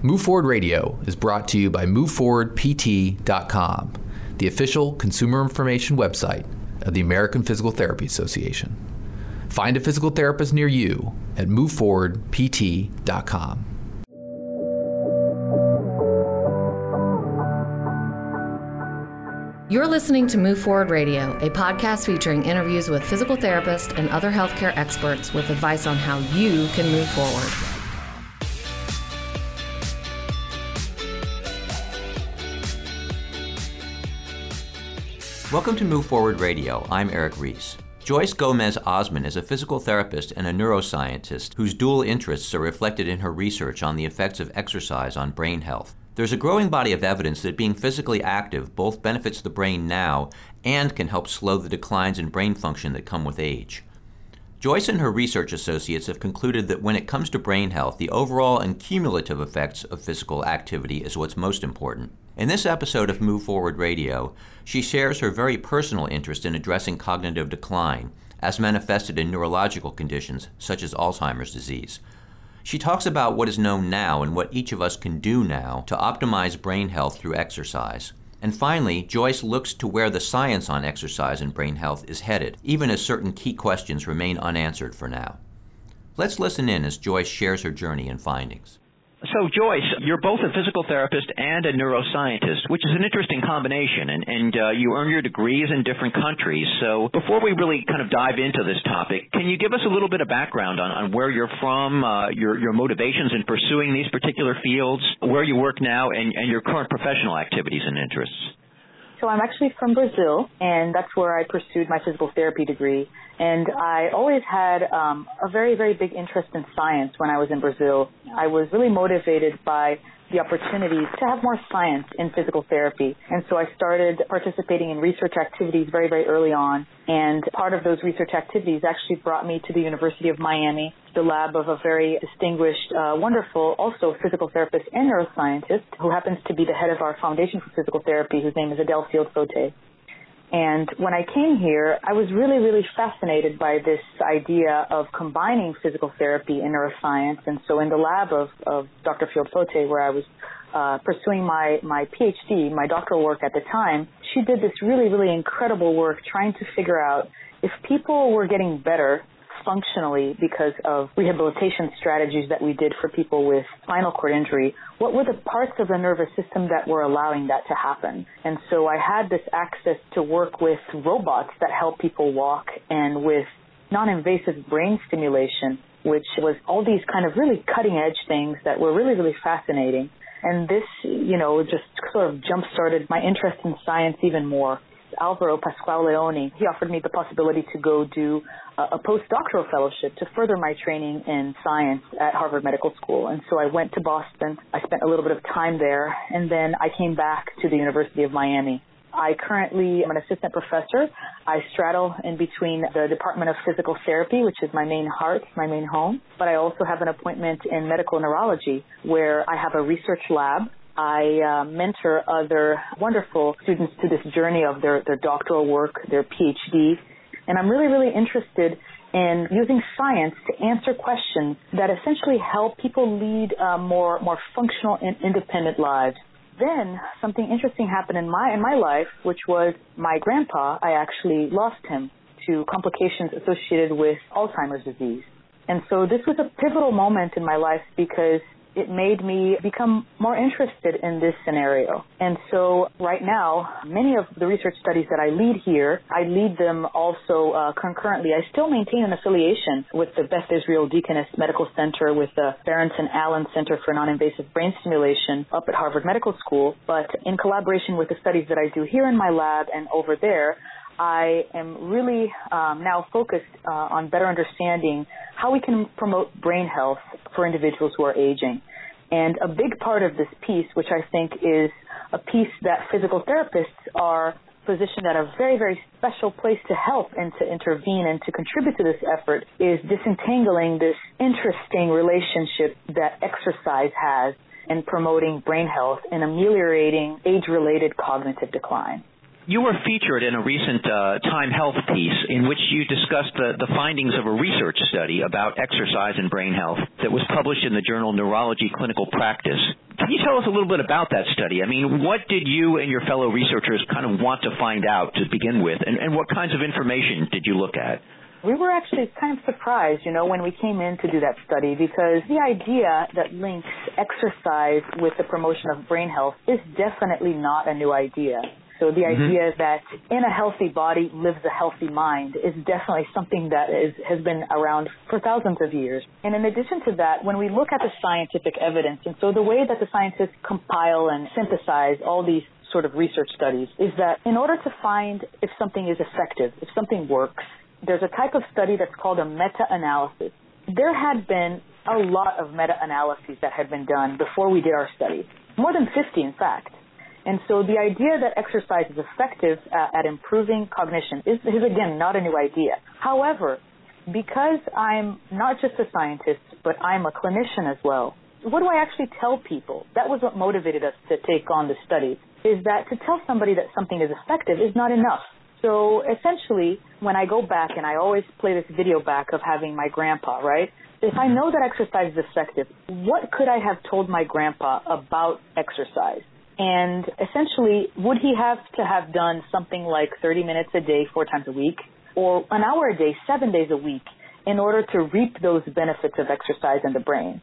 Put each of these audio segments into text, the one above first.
Move Forward Radio is brought to you by MoveForwardPT.com, the official consumer information website of the American Physical Therapy Association. Find a physical therapist near you at MoveForwardPT.com. You're listening to Move Forward Radio, a podcast featuring interviews with physical therapists and other healthcare experts with advice on how you can move forward. Welcome to Move Forward Radio. I'm Eric Reese. Joyce Gomes Osman is a physical therapist and a neuroscientist whose dual interests are reflected in her research on the effects of exercise on brain health. There's a growing body of evidence that being physically active both benefits the brain now and can help slow the declines in brain function that come with age. Joyce and her research associates have concluded that when it comes to brain health, the overall and cumulative effects of physical activity is what's most important. In this episode of Move Forward Radio, she shares her very personal interest in addressing cognitive decline, as manifested in neurological conditions such as Alzheimer's disease. She talks about what is known now and what each of us can do now to optimize brain health through exercise. And finally, Joyce looks to where the science on exercise and brain health is headed, even as certain key questions remain unanswered for now. Let's listen in as Joyce shares her journey and findings. So, Joyce, you're both a physical therapist and a neuroscientist, which is an interesting combination, and, and uh, you earn your degrees in different countries. So, before we really kind of dive into this topic, can you give us a little bit of background on, on where you're from, uh, your, your motivations in pursuing these particular fields, where you work now, and, and your current professional activities and interests? So I'm actually from Brazil, and that's where I pursued my physical therapy degree. And I always had um, a very, very big interest in science when I was in Brazil. I was really motivated by the opportunity to have more science in physical therapy. And so I started participating in research activities very, very early on. And part of those research activities actually brought me to the University of Miami, the lab of a very distinguished, uh, wonderful, also physical therapist and neuroscientist who happens to be the head of our Foundation for Physical Therapy, whose name is Edelle Field Fote. And when I came here, I was really, really fascinated by this idea of combining physical therapy and neuroscience. And so in the lab of, of Dr. Field Fote, where I was uh, pursuing my, my PhD, my doctoral work at the time, she did this really, really incredible work trying to figure out if people were getting better functionally because of rehabilitation strategies that we did for people with spinal cord injury, what were the parts of the nervous system that were allowing that to happen? And so I had this access to work with robots that help people walk and with non-invasive brain stimulation, which was all these kind of really cutting edge things that were really, really fascinating. And this, you know, just sort of jump started my interest in science even more. Alvaro Pascual Leone, he offered me the possibility to go do a postdoctoral fellowship to further my training in science at Harvard Medical School. And so I went to Boston. I spent a little bit of time there, and then I came back to the University of Miami. I currently am an assistant professor. I straddle in between the Department of Physical Therapy, which is my main heart, my main home, but I also have an appointment in medical neurology where I have a research lab I uh, mentor other wonderful students to this journey of their, their doctoral work, their PhD. And I'm really, really interested in using science to answer questions that essentially help people lead uh, more, more functional and independent lives. Then something interesting happened in my, in my life, which was my grandpa, I actually lost him to complications associated with Alzheimer's disease. And so this was a pivotal moment in my life because it made me become more interested in this scenario. And so right now, many of the research studies that I lead here, I lead them also uh, concurrently. I still maintain an affiliation with the Beth Israel Deaconess Medical Center with the Berenson Allen Center for Non-Invasive Brain Stimulation up at Harvard Medical School. But in collaboration with the studies that I do here in my lab and over there, I am really um, now focused uh, on better understanding how we can promote brain health for individuals who are aging. And a big part of this piece, which I think is a piece that physical therapists are positioned at a very, very special place to help and to intervene and to contribute to this effort is disentangling this interesting relationship that exercise has in promoting brain health and ameliorating age-related cognitive decline. You were featured in a recent uh, Time Health piece in which you discussed the, the findings of a research study about exercise and brain health that was published in the journal Neurology Clinical Practice. can you tell us a little bit about that study? I mean, what did you and your fellow researchers kind of want to find out to begin with, and, and what kinds of information did you look at? We were actually kind of surprised, you know, when we came in to do that study because the idea that links exercise with the promotion of brain health is definitely not a new idea. So the mm-hmm. idea that in a healthy body lives a healthy mind is definitely something that is, has been around for thousands of years. And in addition to that, when we look at the scientific evidence, and so the way that the scientists compile and synthesize all these sort of research studies is that in order to find if something is effective, if something works, there's a type of study that's called a meta-analysis. There had been a lot of meta-analyses that had been done before we did our study, more than 50 in fact. And so the idea that exercise is effective at, at improving cognition is, is again not a new idea. However, because I'm not just a scientist, but I'm a clinician as well, what do I actually tell people? That was what motivated us to take on the study, is that to tell somebody that something is effective is not enough. So essentially, when I go back and I always play this video back of having my grandpa, right? If I mm-hmm. know that exercise is effective, what could I have told my grandpa about exercise? And essentially, would he have to have done something like 30 minutes a day, four times a week, or an hour a day, seven days a week, in order to reap those benefits of exercise in the brain?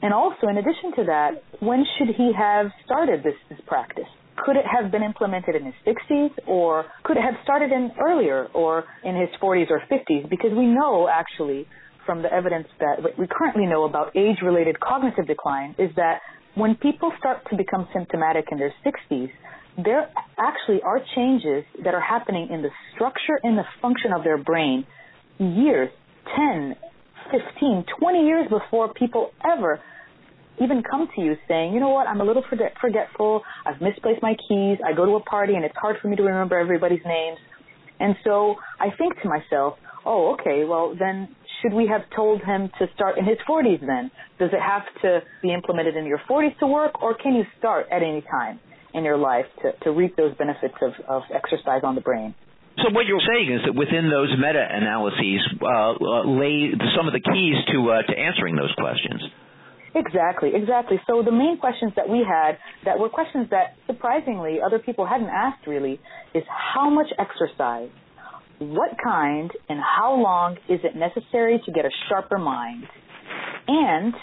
And also, in addition to that, when should he have started this, this practice? Could it have been implemented in his 60s, or could it have started in earlier, or in his 40s or 50s? Because we know, actually, from the evidence that we currently know about age-related cognitive decline is that when people start to become symptomatic in their 60s, there actually are changes that are happening in the structure and the function of their brain years, 10, 15, 20 years before people ever even come to you saying, you know what, I'm a little forget- forgetful, I've misplaced my keys, I go to a party and it's hard for me to remember everybody's names. And so I think to myself, oh, okay, well then should we have told him to start in his 40s then? Does it have to be implemented in your 40s to work, or can you start at any time in your life to, to reap those benefits of, of exercise on the brain? So what you're saying is that within those meta-analyses uh, uh, lay some of the keys to uh, to answering those questions. Exactly, exactly. So the main questions that we had that were questions that surprisingly other people hadn't asked really is how much exercise what kind and how long is it necessary to get a sharper mind? And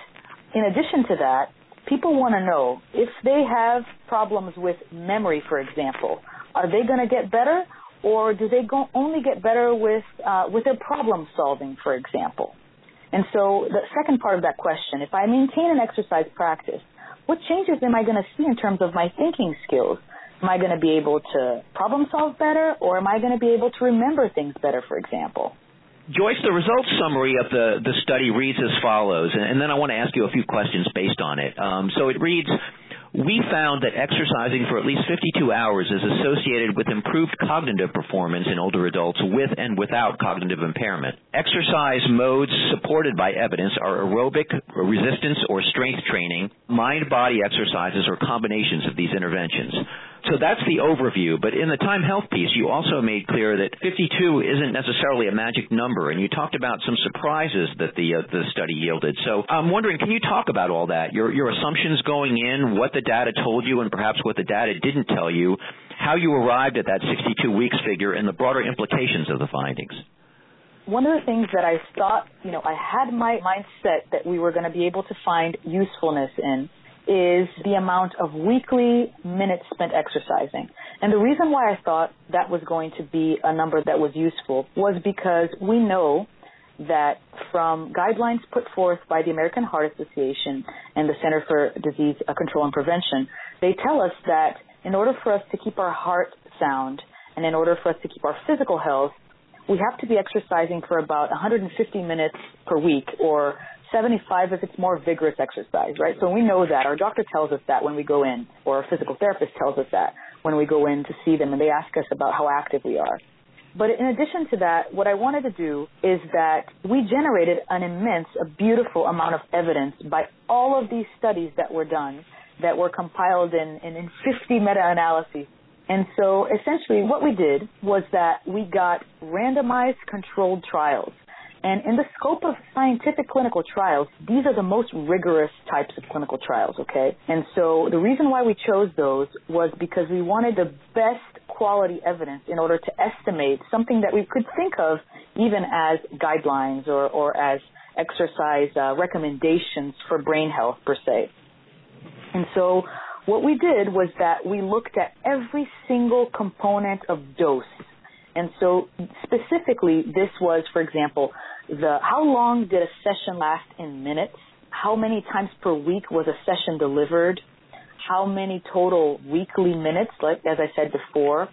in addition to that, people want to know if they have problems with memory, for example, are they going to get better or do they go, only get better with, uh, with their problem solving, for example? And so the second part of that question, if I maintain an exercise practice, what changes am I going to see in terms of my thinking skills? Am I going to be able to problem solve better or am I going to be able to remember things better, for example? Joyce, the results summary of the, the study reads as follows, and, then I want to ask you a few questions based on it. Um, so it reads, we found that exercising for at least 52 hours is associated with improved cognitive performance in older adults with and without cognitive impairment. Exercise modes supported by evidence are aerobic, resistance, or strength training, mind-body exercises, or combinations of these interventions. So that's the overview. But in the Time Health piece, you also made clear that 52 isn't necessarily a magic number, and you talked about some surprises that the uh, the study yielded. So I'm wondering, can you talk about all that? Your your assumptions going in, what the data told you, and perhaps what the data didn't tell you, how you arrived at that 62 weeks figure, and the broader implications of the findings one of the things that I thought, you know, I had my mindset that we were going to be able to find usefulness in is the amount of weekly minutes spent exercising. And the reason why I thought that was going to be a number that was useful was because we know that from guidelines put forth by the American Heart Association and the Center for Disease uh, Control and Prevention, they tell us that in order for us to keep our heart sound and in order for us to keep our physical health, we have to be exercising for about 150 minutes per week or 75 if it's more vigorous exercise, right? So we know that. Our doctor tells us that when we go in, or our physical therapist tells us that when we go in to see them and they ask us about how active we are. But in addition to that, what I wanted to do is that we generated an immense, a beautiful amount of evidence by all of these studies that were done that were compiled in, in, in 50 meta-analyses. And so essentially what we did was that we got randomized controlled trials And in the scope of scientific clinical trials, these are the most rigorous types of clinical trials, okay? And so the reason why we chose those was because we wanted the best quality evidence in order to estimate something that we could think of even as guidelines or, or as exercise uh, recommendations for brain health per se. And so what we did was that we looked at every single component of dose. And so specifically, this was, for example, the how long did a session last in minutes? How many times per week was a session delivered? How many total weekly minutes, like as I said before?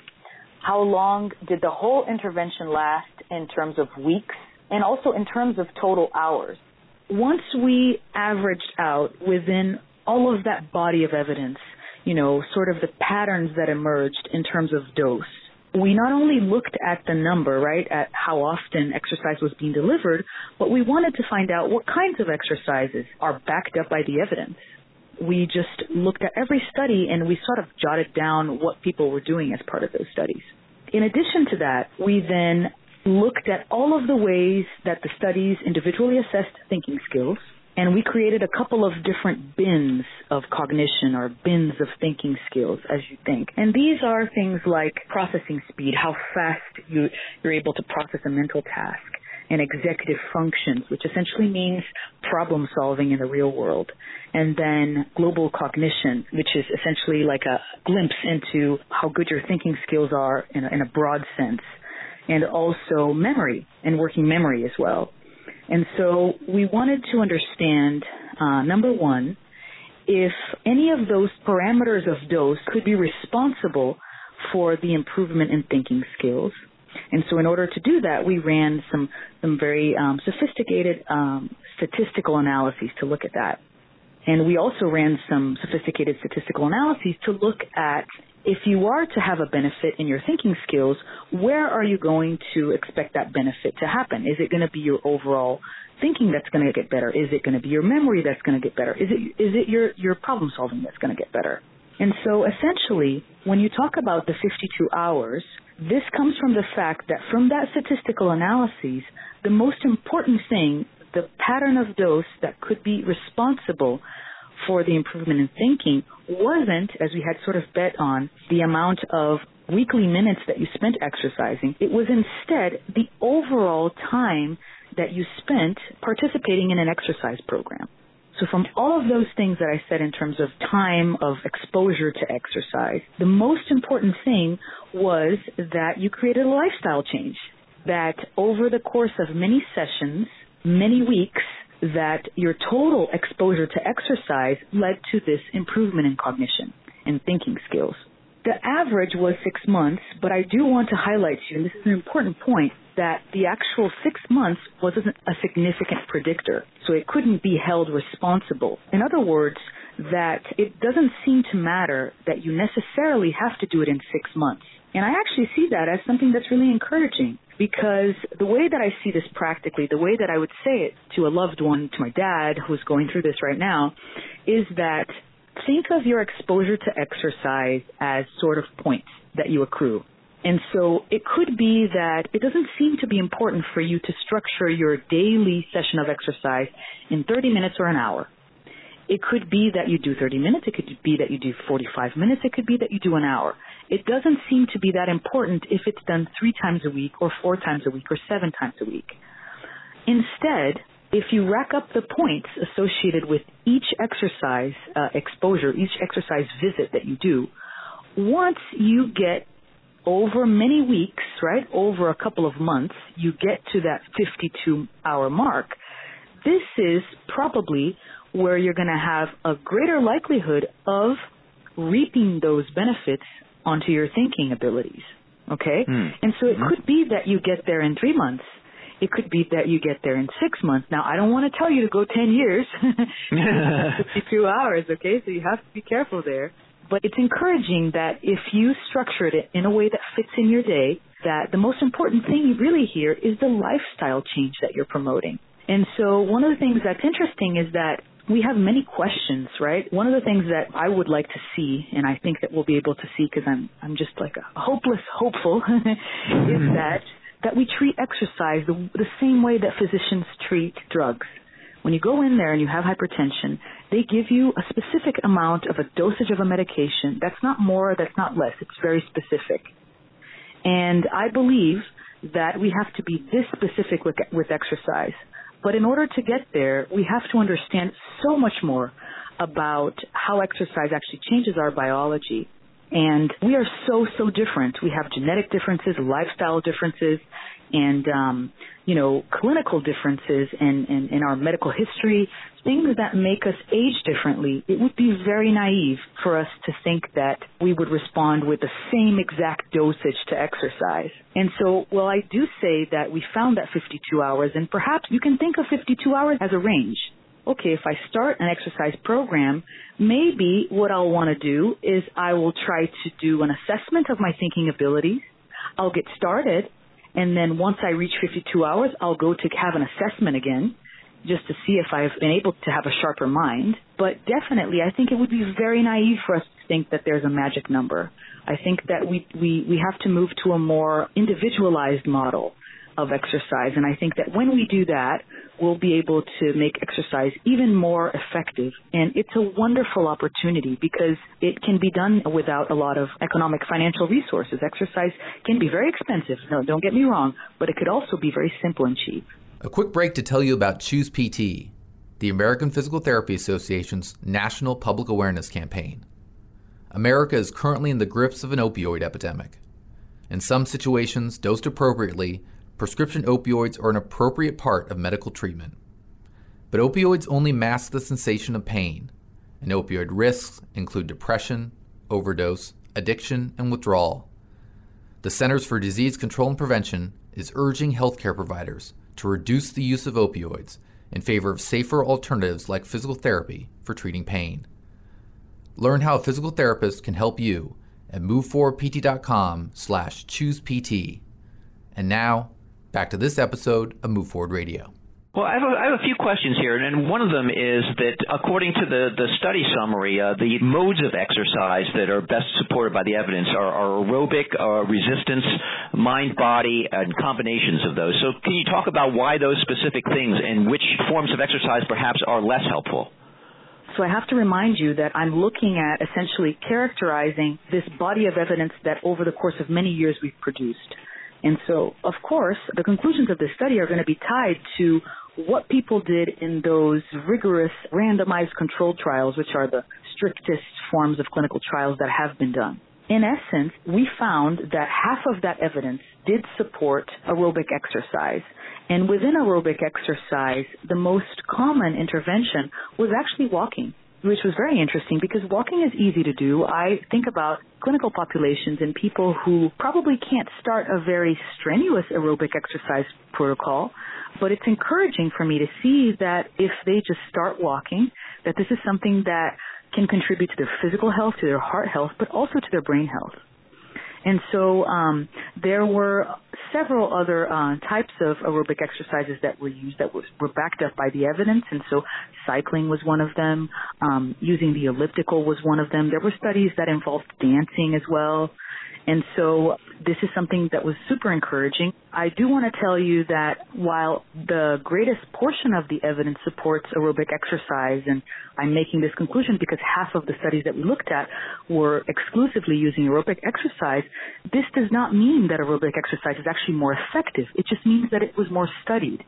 How long did the whole intervention last in terms of weeks and also in terms of total hours? Once we averaged out within all of that body of evidence, you know, sort of the patterns that emerged in terms of dose. We not only looked at the number, right, at how often exercise was being delivered, but we wanted to find out what kinds of exercises are backed up by the evidence. We just looked at every study and we sort of jotted down what people were doing as part of those studies. In addition to that, we then looked at all of the ways that the studies individually assessed thinking skills, and we created a couple of different bins of cognition or bins of thinking skills as you think. And these are things like processing speed, how fast you, you're able to process a mental task, and executive functions, which essentially means problem solving in the real world. And then global cognition, which is essentially like a glimpse into how good your thinking skills are in a, in a broad sense. And also memory and working memory as well. And so we wanted to understand, uh, number one, if any of those parameters of dose could be responsible for the improvement in thinking skills. And so in order to do that, we ran some, some very um, sophisticated um, statistical analyses to look at that. And we also ran some sophisticated statistical analyses to look at if you are to have a benefit in your thinking skills, where are you going to expect that benefit to happen? Is it going to be your overall thinking that's going to get better? Is it going to be your memory that's going to get better? Is it is it your your problem solving that's going to get better? And so essentially, when you talk about the 52 hours, this comes from the fact that from that statistical analysis, the most important thing, the pattern of dose that could be responsible for the improvement in thinking wasn't, as we had sort of bet on, the amount of weekly minutes that you spent exercising. It was instead the overall time that you spent participating in an exercise program. So from all of those things that I said in terms of time of exposure to exercise, the most important thing was that you created a lifestyle change. That over the course of many sessions, many weeks, that your total exposure to exercise led to this improvement in cognition and thinking skills. The average was six months, but I do want to highlight to you, and this is an important point, that the actual six months wasn't a significant predictor, so it couldn't be held responsible. In other words, that it doesn't seem to matter that you necessarily have to do it in six months. And I actually see that as something that's really encouraging because the way that I see this practically, the way that I would say it to a loved one, to my dad who's going through this right now, is that think of your exposure to exercise as sort of points that you accrue. And so it could be that it doesn't seem to be important for you to structure your daily session of exercise in 30 minutes or an hour. It could be that you do 30 minutes. It could be that you do 45 minutes. It could be that you do an hour. It doesn't seem to be that important if it's done three times a week or four times a week or seven times a week. Instead, if you rack up the points associated with each exercise uh, exposure, each exercise visit that you do, once you get over many weeks, right, over a couple of months, you get to that 52 hour mark, this is probably where you're going to have a greater likelihood of reaping those benefits onto your thinking abilities. Okay? Mm. And so it mm-hmm. could be that you get there in three months. It could be that you get there in six months. Now, I don't want to tell you to go 10 years, 52 hours, okay? So you have to be careful there. But it's encouraging that if you structured it in a way that fits in your day, that the most important thing you really here is the lifestyle change that you're promoting. And so one of the things that's interesting is that we have many questions, right? One of the things that I would like to see, and I think that we'll be able to see because I'm I'm just like a hopeless hopeful, is mm-hmm. that that we treat exercise the, the same way that physicians treat drugs. When you go in there and you have hypertension, they give you a specific amount of a dosage of a medication. That's not more, that's not less. It's very specific. And I believe that we have to be this specific with, with exercise. But in order to get there, we have to understand so much more about how exercise actually changes our biology. And we are so, so different. We have genetic differences, lifestyle differences, and um, you know clinical differences in, in, in our medical history, things that make us age differently, it would be very naive for us to think that we would respond with the same exact dosage to exercise. And so, well, I do say that we found that 52 hours, and perhaps you can think of 52 hours as a range okay, if I start an exercise program, maybe what I'll want to do is I will try to do an assessment of my thinking abilities. I'll get started and then once I reach 52 hours, I'll go to have an assessment again just to see if I've been able to have a sharper mind. But definitely, I think it would be very naive for us to think that there's a magic number. I think that we, we, we have to move to a more individualized model of exercise. And I think that when we do that, we'll be able to make exercise even more effective. And it's a wonderful opportunity because it can be done without a lot of economic financial resources. Exercise can be very expensive. No, don't get me wrong, but it could also be very simple and cheap. A quick break to tell you about Choose PT, the American Physical Therapy Association's national public awareness campaign. America is currently in the grips of an opioid epidemic. In some situations, dosed appropriately, prescription opioids are an appropriate part of medical treatment. But opioids only mask the sensation of pain, and opioid risks include depression, overdose, addiction, and withdrawal. The Centers for Disease Control and Prevention is urging healthcare providers to reduce the use of opioids in favor of safer alternatives like physical therapy for treating pain. Learn how a physical therapist can help you at moveforwardpt.com slash choosept. And now, Back to this episode of Move Forward Radio. Well, I have, a, I have a few questions here, and one of them is that according to the, the study summary, uh, the modes of exercise that are best supported by the evidence are, are aerobic, uh, resistance, mind body, and combinations of those. So, can you talk about why those specific things and which forms of exercise perhaps are less helpful? So I have to remind you that I'm looking at essentially characterizing this body of evidence that over the course of many years we've produced. And so, of course, the conclusions of this study are going to be tied to what people did in those rigorous randomized controlled trials, which are the strictest forms of clinical trials that have been done. In essence, we found that half of that evidence did support aerobic exercise. And within aerobic exercise, the most common intervention was actually walking which was very interesting because walking is easy to do. I think about clinical populations and people who probably can't start a very strenuous aerobic exercise protocol, but it's encouraging for me to see that if they just start walking, that this is something that can contribute to their physical health, to their heart health, but also to their brain health. And so um, there were several other uh, types of aerobic exercises that were used that was, were backed up by the evidence. And so cycling was one of them. Um, using the elliptical was one of them. There were studies that involved dancing as well. And so this is something that was super encouraging. I do want to tell you that while the greatest portion of the evidence supports aerobic exercise, and I'm making this conclusion because half of the studies that we looked at were exclusively using aerobic exercise, this does not mean that aerobic exercise is actually more effective. It just means that it was more studied.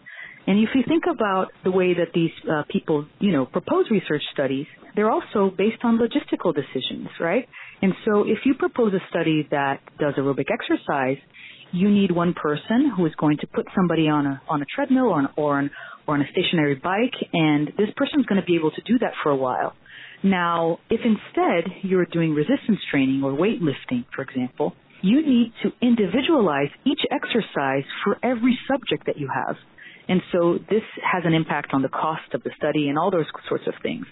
And if you think about the way that these uh, people, you know, propose research studies, they're also based on logistical decisions, right? And so if you propose a study that does aerobic exercise, you need one person who is going to put somebody on a on a treadmill or an, or, an, or on a stationary bike, and this person is going to be able to do that for a while. Now, if instead you're doing resistance training or weightlifting, for example, you need to individualize each exercise for every subject that you have. And so this has an impact on the cost of the study and all those sorts of things.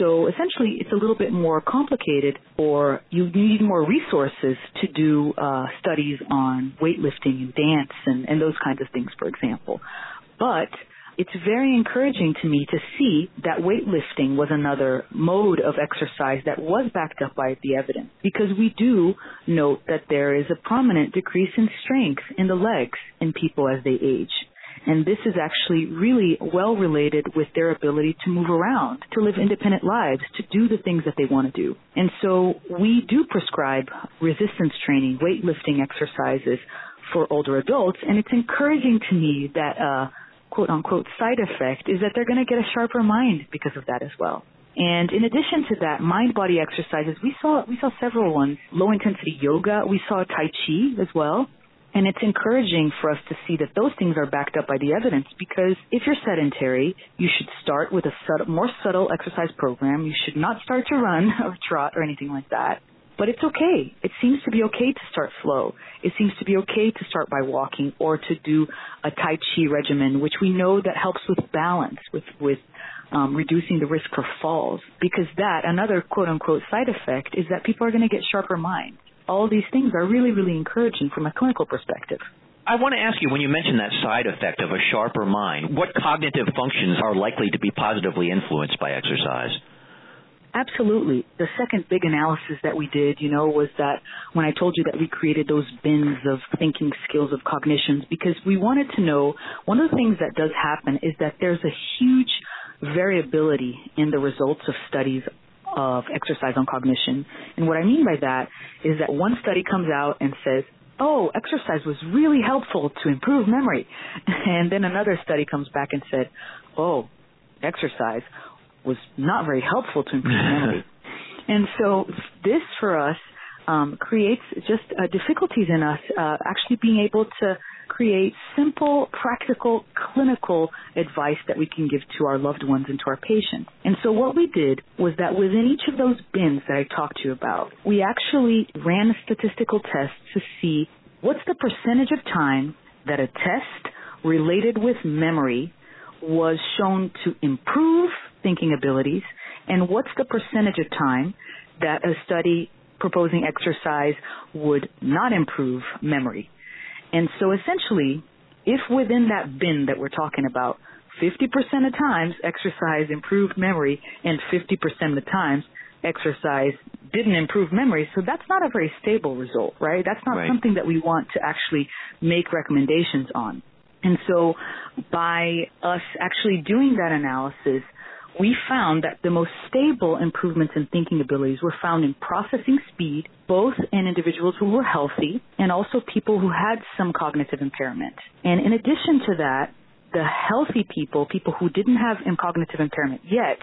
So essentially, it's a little bit more complicated, or you need more resources to do uh, studies on weightlifting and dance and, and those kinds of things, for example. But it's very encouraging to me to see that weightlifting was another mode of exercise that was backed up by the evidence because we do note that there is a prominent decrease in strength in the legs in people as they age. And this is actually really well related with their ability to move around, to live independent lives, to do the things that they want to do. And so we do prescribe resistance training, weightlifting exercises for older adults. And it's encouraging to me that uh, quote unquote side effect is that they're going to get a sharper mind because of that as well. And in addition to that, mind body exercises, we saw we saw several ones. Low intensity yoga, we saw Tai Chi as well. And it's encouraging for us to see that those things are backed up by the evidence because if you're sedentary, you should start with a subtle, more subtle exercise program. You should not start to run or trot or anything like that. But it's okay. It seems to be okay to start slow. It seems to be okay to start by walking or to do a Tai Chi regimen, which we know that helps with balance, with, with um, reducing the risk for falls. Because that, another quote unquote side effect, is that people are going to get sharper minds. All these things are really, really encouraging from a clinical perspective. I want to ask you, when you mentioned that side effect of a sharper mind, what cognitive functions are likely to be positively influenced by exercise? Absolutely. The second big analysis that we did, you know, was that when I told you that we created those bins of thinking skills of cognitions because we wanted to know one of the things that does happen is that there's a huge variability in the results of studies of exercise on cognition. And what I mean by that is that one study comes out and says, oh, exercise was really helpful to improve memory. And then another study comes back and said, oh, exercise was not very helpful to improve memory. And so this for us um, creates just uh, difficulties in us uh, actually being able to create simple, practical, clinical advice that we can give to our loved ones and to our patients. And so what we did was that within each of those bins that I talked to you about, we actually ran a statistical test to see what's the percentage of time that a test related with memory was shown to improve thinking abilities and what's the percentage of time that a study proposing exercise would not improve memory. And so essentially, if within that bin that we're talking about, 50% of times exercise improved memory and 50% of the times exercise didn't improve memory, so that's not a very stable result, right? That's not right. something that we want to actually make recommendations on. And so by us actually doing that analysis, we found that the most stable improvements in thinking abilities were found in processing speed, both in individuals who were healthy and also people who had some cognitive impairment. And in addition to that, the healthy people, people who didn't have cognitive impairment yet,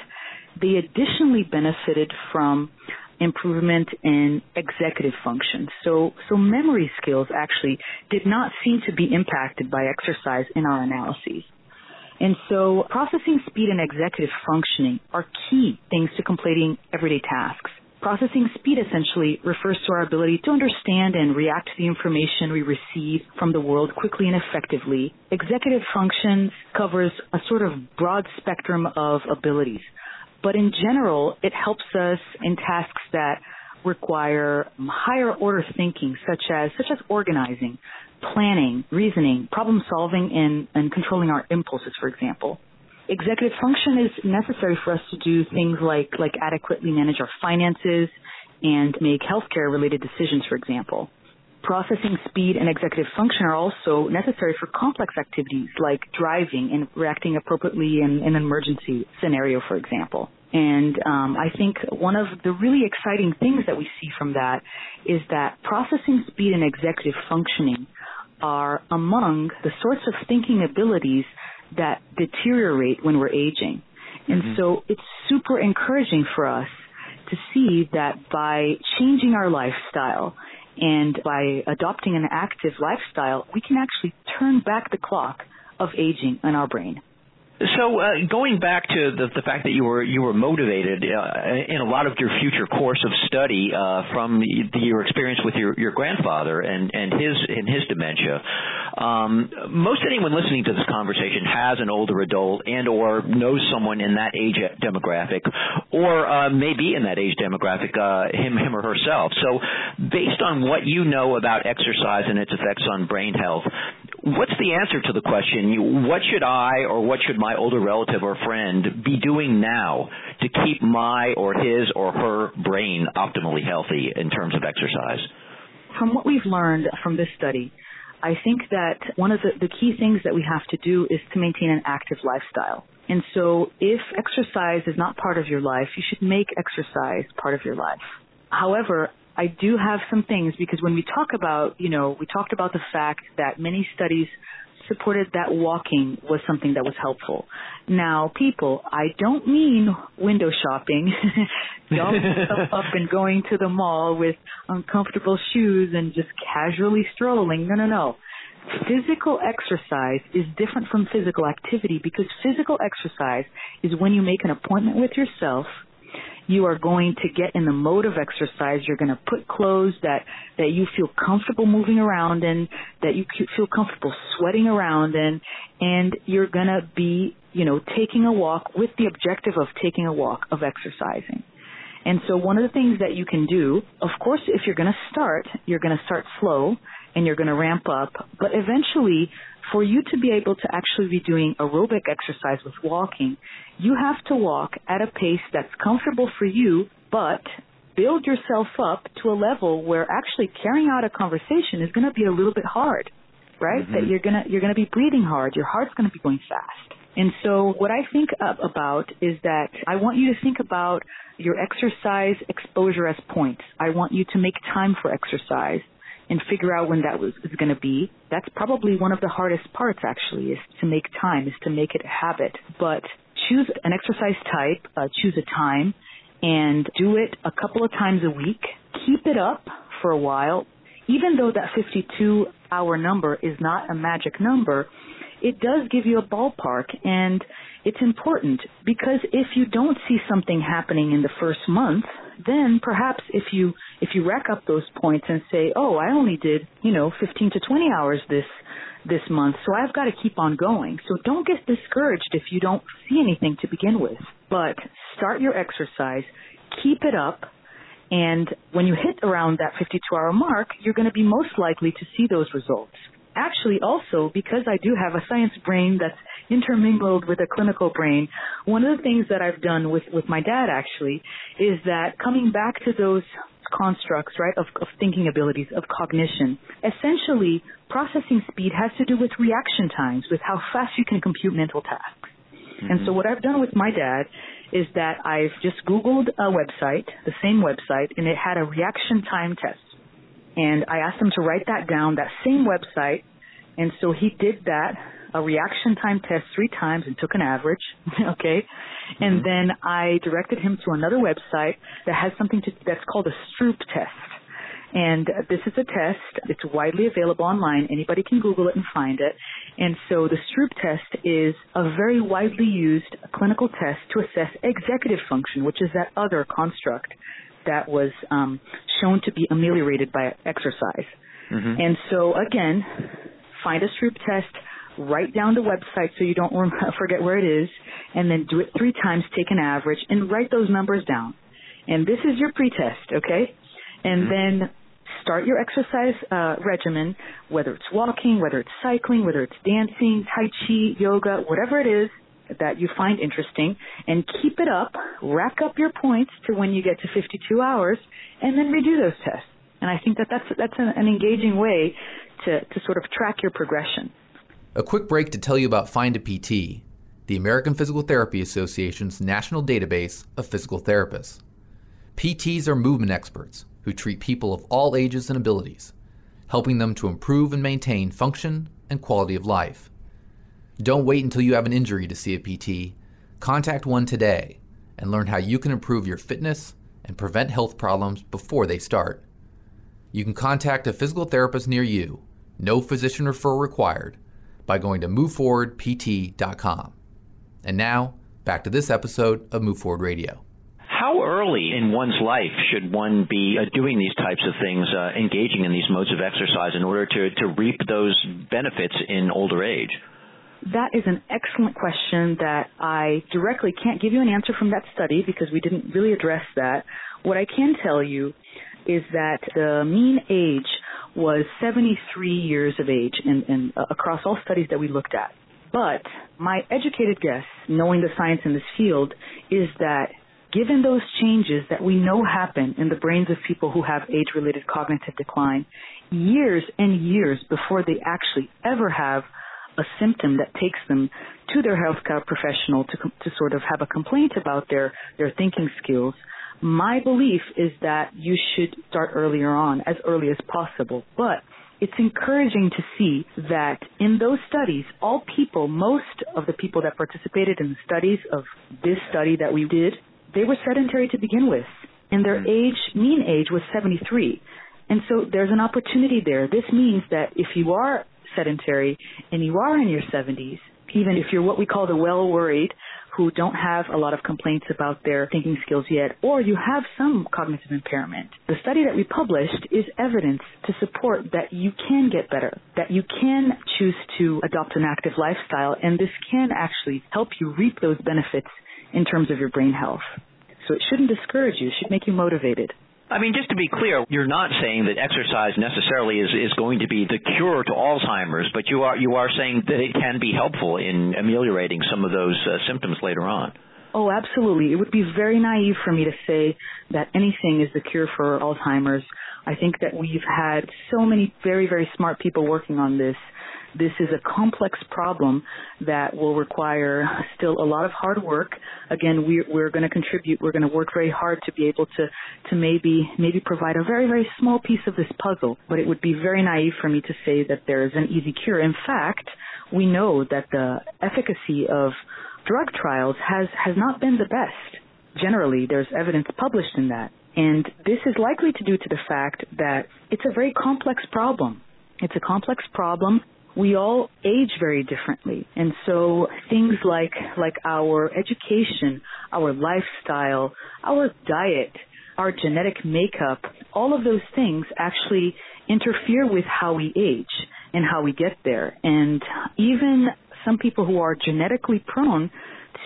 they additionally benefited from improvement in executive function. So, so memory skills actually did not seem to be impacted by exercise in our analyses. And so processing speed and executive functioning are key things to completing everyday tasks. Processing speed essentially refers to our ability to understand and react to the information we receive from the world quickly and effectively. Executive functions covers a sort of broad spectrum of abilities. But in general, it helps us in tasks that require higher order thinking, such as such as organizing, planning, reasoning, problem solving, and, and controlling our impulses, for example. Executive function is necessary for us to do things like like adequately manage our finances and make healthcare related decisions, for example. Processing speed and executive function are also necessary for complex activities like driving and reacting appropriately in, in an emergency scenario, for example. And um, I think one of the really exciting things that we see from that is that processing speed and executive functioning are among the sorts of thinking abilities that deteriorate when we're aging. And mm-hmm. so it's super encouraging for us to see that by changing our lifestyle and by adopting an active lifestyle, we can actually turn back the clock of aging in our brain. So uh, going back to the, the fact that you were you were motivated uh, in a lot of your future course of study uh, from the, your experience with your, your grandfather and, and his and his dementia, um, most anyone listening to this conversation has an older adult and or knows someone in that age demographic, or uh, may be in that age demographic, uh, him him or herself. So based on what you know about exercise and its effects on brain health, what's the answer to the question? What should I or what should my older relative or friend be doing now to keep my or his or her brain optimally healthy in terms of exercise? From what we've learned from this study, I think that one of the, the key things that we have to do is to maintain an active lifestyle. And so if exercise is not part of your life, you should make exercise part of your life. However, I do have some things because when we talk about, you know, we talked about the fact that many studies supported that walking was something that was helpful. Now, people, I don't mean window shopping, dolled up and going to the mall with uncomfortable shoes and just casually strolling. No, no, no. Physical exercise is different from physical activity because physical exercise is when you make an appointment with yourself you are going to get in the mode of exercise. You're going to put clothes that, that you feel comfortable moving around in, that you feel comfortable sweating around in, and you're going to be, you know, taking a walk with the objective of taking a walk, of exercising. And so one of the things that you can do, of course, if you're going to start, you're going to start slow and you're going to ramp up, but eventually for you to be able to actually be doing aerobic exercise with walking, you have to walk at a pace that's comfortable for you, but build yourself up to a level where actually carrying out a conversation is going to be a little bit hard, right? Mm-hmm. That you're going to you're going to be breathing hard, your heart's going to be going fast. And so what I think about is that I want you to think about your exercise exposure as points. I want you to make time for exercise and figure out when that was, going to be. That's probably one of the hardest parts actually is to make time, is to make it a habit. But choose an exercise type, uh, choose a time, and do it a couple of times a week. Keep it up for a while. Even though that 52 hour number is not a magic number, it does give you a ballpark and it's important because if you don't see something happening in the first month, then perhaps if you if you rack up those points and say, "Oh, I only did, you know, 15 to 20 hours this this month, so I've got to keep on going." So don't get discouraged if you don't see anything to begin with. But start your exercise, keep it up, and when you hit around that 52 hour mark, you're going to be most likely to see those results actually also because I do have a science brain that's intermingled with a clinical brain, one of the things that I've done with, with my dad actually is that coming back to those constructs, right, of, of thinking abilities, of cognition, essentially processing speed has to do with reaction times, with how fast you can compute mental tasks. Mm-hmm. And so what I've done with my dad is that I've just Googled a website, the same website, and it had a reaction time test. And I asked him to write that down, that same website. And so he did that, a reaction time test three times and took an average. okay. And mm-hmm. then I directed him to another website that has something to, that's called a Stroop test. And this is a test. It's widely available online. Anybody can Google it and find it. And so the Stroop test is a very widely used clinical test to assess executive function, which is that other construct that was um, shown to be ameliorated by exercise. Mm-hmm. And so again, find a Stroop test, write down the website so you don't forget where it is, and then do it three times, take an average, and write those numbers down. And this is your pretest, okay? And mm-hmm. then start your exercise uh, regimen, whether it's walking, whether it's cycling, whether it's dancing, tai chi, yoga, whatever it is, that you find interesting and keep it up, rack up your points to when you get to 52 hours, and then redo those tests. And I think that that's, that's an, an engaging way to, to sort of track your progression. A quick break to tell you about Find a PT, the American Physical Therapy Association's national database of physical therapists. PTs are movement experts who treat people of all ages and abilities, helping them to improve and maintain function and quality of life. Don't wait until you have an injury to see a PT. Contact one today and learn how you can improve your fitness and prevent health problems before they start. You can contact a physical therapist near you, no physician referral required, by going to moveforwardpt.com. And now, back to this episode of Move Forward Radio. How early in one's life should one be uh, doing these types of things, uh, engaging in these modes of exercise in order to, to reap those benefits in older age? That is an excellent question that I directly can't give you an answer from that study because we didn't really address that. What I can tell you is that the mean age was 73 years of age and uh, across all studies that we looked at. But my educated guess, knowing the science in this field, is that given those changes that we know happen in the brains of people who have age-related cognitive decline, years and years before they actually ever have a symptom that takes them to their healthcare professional to, to sort of have a complaint about their, their thinking skills, my belief is that you should start earlier on, as early as possible. But it's encouraging to see that in those studies, all people, most of the people that participated in the studies of this study that we did, they were sedentary to begin with. And their mm. age, mean age was 73. And so there's an opportunity there. This means that if you are sedentary and you are in your 70s, even if you're what we call the well worried, who don't have a lot of complaints about their thinking skills yet, or you have some cognitive impairment. The study that we published is evidence to support that you can get better, that you can choose to adopt an active lifestyle, and this can actually help you reap those benefits in terms of your brain health. So it shouldn't discourage you, it should make you motivated. I mean, just to be clear, you're not saying that exercise necessarily is, is going to be the cure to Alzheimer's, but you are you are saying that it can be helpful in ameliorating some of those uh, symptoms later on. Oh, absolutely. It would be very naive for me to say that anything is the cure for Alzheimer's. I think that we've had so many very, very smart people working on this this is a complex problem that will require still a lot of hard work. Again, we're, we're going to contribute. We're going to work very hard to be able to, to maybe, maybe provide a very, very small piece of this puzzle. But it would be very naive for me to say that there is an easy cure. In fact, we know that the efficacy of drug trials has, has not been the best. Generally, there's evidence published in that. And this is likely to due to the fact that it's a very complex problem. It's a complex problem we all age very differently. And so things like, like our education, our lifestyle, our diet, our genetic makeup, all of those things actually interfere with how we age and how we get there. And even some people who are genetically prone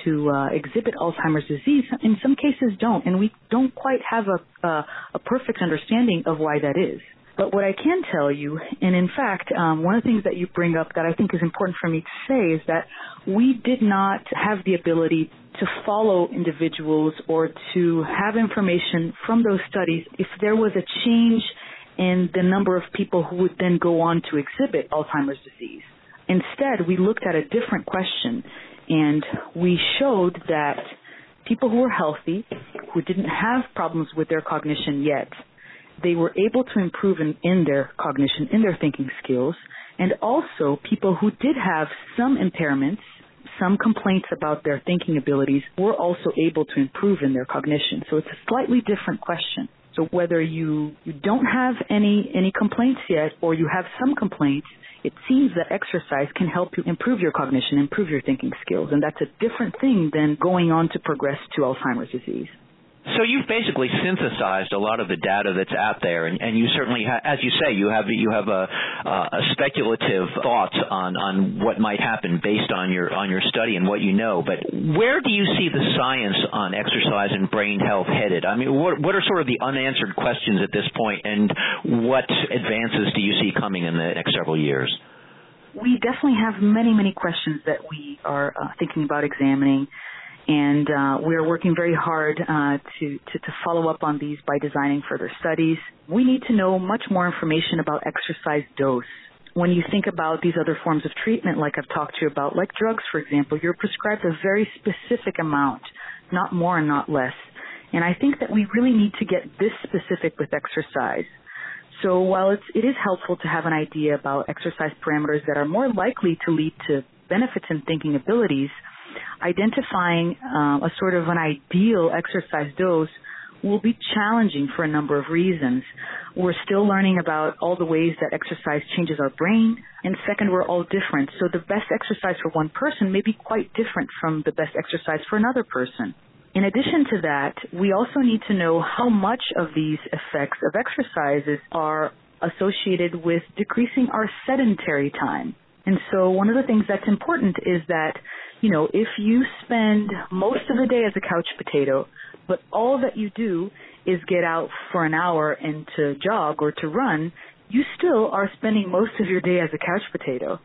to uh, exhibit Alzheimer's disease, in some cases don't, and we don't quite have a, a, a perfect understanding of why that is. But what I can tell you, and in fact, um, one of the things that you bring up that I think is important for me to say is that we did not have the ability to follow individuals or to have information from those studies if there was a change in the number of people who would then go on to exhibit Alzheimer's disease. Instead, we looked at a different question and we showed that people who were healthy, who didn't have problems with their cognition yet, they were able to improve in, in their cognition, in their thinking skills, and also people who did have some impairments, some complaints about their thinking abilities were also able to improve in their cognition. So it's a slightly different question. So whether you, you don't have any, any complaints yet or you have some complaints, it seems that exercise can help you improve your cognition, improve your thinking skills. And that's a different thing than going on to progress to Alzheimer's disease. So you've basically synthesized a lot of the data that's out there, and, and you certainly, ha- as you say, you have you have a, a speculative thoughts on, on what might happen based on your on your study and what you know. But where do you see the science on exercise and brain health headed? I mean, what what are sort of the unanswered questions at this point, and what advances do you see coming in the next several years? We definitely have many many questions that we are uh, thinking about examining and uh, we are working very hard uh, to, to, to follow up on these by designing further studies. We need to know much more information about exercise dose. When you think about these other forms of treatment, like I've talked to you about, like drugs, for example, you're prescribed a very specific amount, not more and not less. And I think that we really need to get this specific with exercise. So while it's, it is helpful to have an idea about exercise parameters that are more likely to lead to benefits in thinking abilities, identifying uh, a sort of an ideal exercise dose will be challenging for a number of reasons. We're still learning about all the ways that exercise changes our brain. And second, we're all different. So the best exercise for one person may be quite different from the best exercise for another person. In addition to that, we also need to know how much of these effects of exercises are associated with decreasing our sedentary time. And so one of the things that's important is that you know, if you spend most of the day as a couch potato, but all that you do is get out for an hour and to jog or to run, you still are spending most of your day as a couch potato.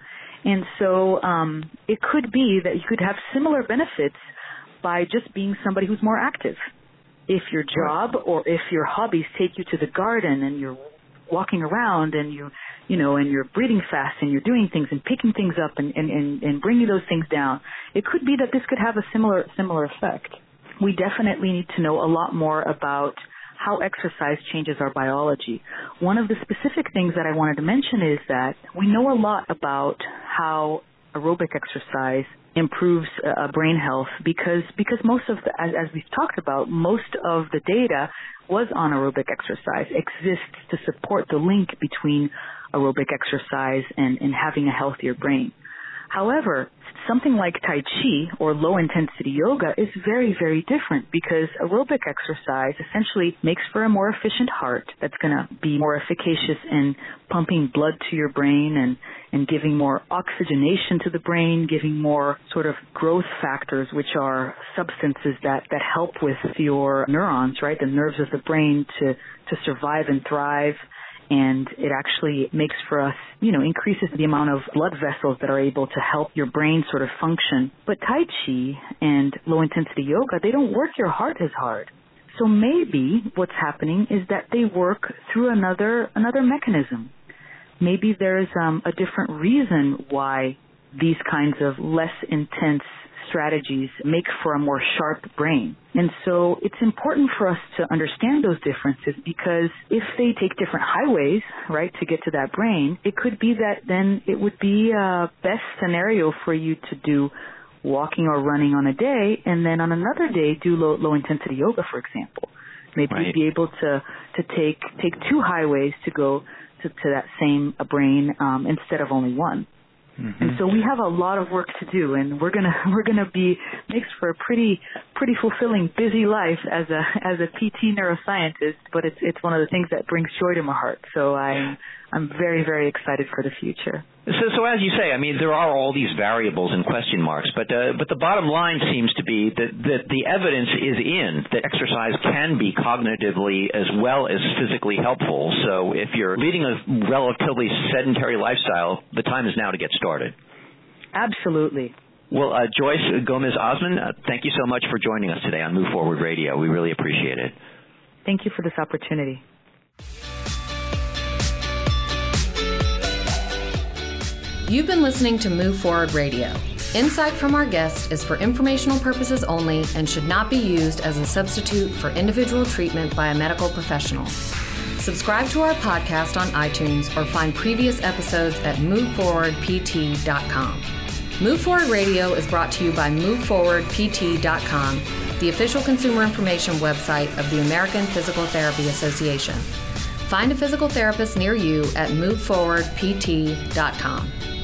And so um, it could be that you could have similar benefits by just being somebody who's more active. If your job or if your hobbies take you to the garden and you're walking around and you you know and you're breathing fast and you're doing things and picking things up and and and, and bringing those things down it could be that this could have a similar similar effect we definitely need to know a lot more about how exercise changes our biology. One of the specific things that I wanted to mention is that we know a lot about how aerobic exercise improves uh, brain health because because most of the as, as we've talked about most of the data was on aerobic exercise exists to support the link between aerobic exercise and, and having a healthier brain. However, something like Tai Chi or low intensity yoga is very, very different because aerobic exercise essentially makes for a more efficient heart that's going to be more efficacious in pumping blood to your brain and, and giving more oxygenation to the brain, giving more sort of growth factors, which are substances that, that help with your neurons, right? The nerves of the brain to, to survive and thrive and it actually makes for us, you know, increases the amount of blood vessels that are able to help your brain sort of function. But Tai Chi and low intensity yoga, they don't work your heart as hard. So maybe what's happening is that they work through another another mechanism. Maybe there's um, a different reason why these kinds of less intense strategies make for a more sharp brain. And so it's important for us to understand those differences because if they take different highways, right, to get to that brain, it could be that then it would be a best scenario for you to do walking or running on a day and then on another day do low, low intensity yoga, for example. Maybe right. you'd be able to, to take, take two highways to go to, to that same brain um, instead of only one. Mm-hmm. And so we have a lot of work to do, and we're gonna we're gonna be makes for a pretty pretty fulfilling, busy life as a as a PT neuroscientist. But it's it's one of the things that brings joy to my heart. So I'm I'm very very excited for the future. So, so as you say, I mean, there are all these variables and question marks, but uh, but the bottom line seems to be that that the evidence is in that exercise can be cognitively as well as physically helpful. So if you're leading a relatively sedentary lifestyle, the time is now to get started. Absolutely. Well, uh, Joyce Gomes-Osman, uh, thank you so much for joining us today on Move Forward Radio. We really appreciate it. Thank you for this opportunity. You've been listening to Move Forward Radio. Insight from our guest is for informational purposes only and should not be used as a substitute for individual treatment by a medical professional. Subscribe to our podcast on iTunes or find previous episodes at moveforwardpt.com. Move Forward Radio is brought to you by moveforwardpt.com, the official consumer information website of the American Physical Therapy Association. Find a physical therapist near you at moveforwardpt.com.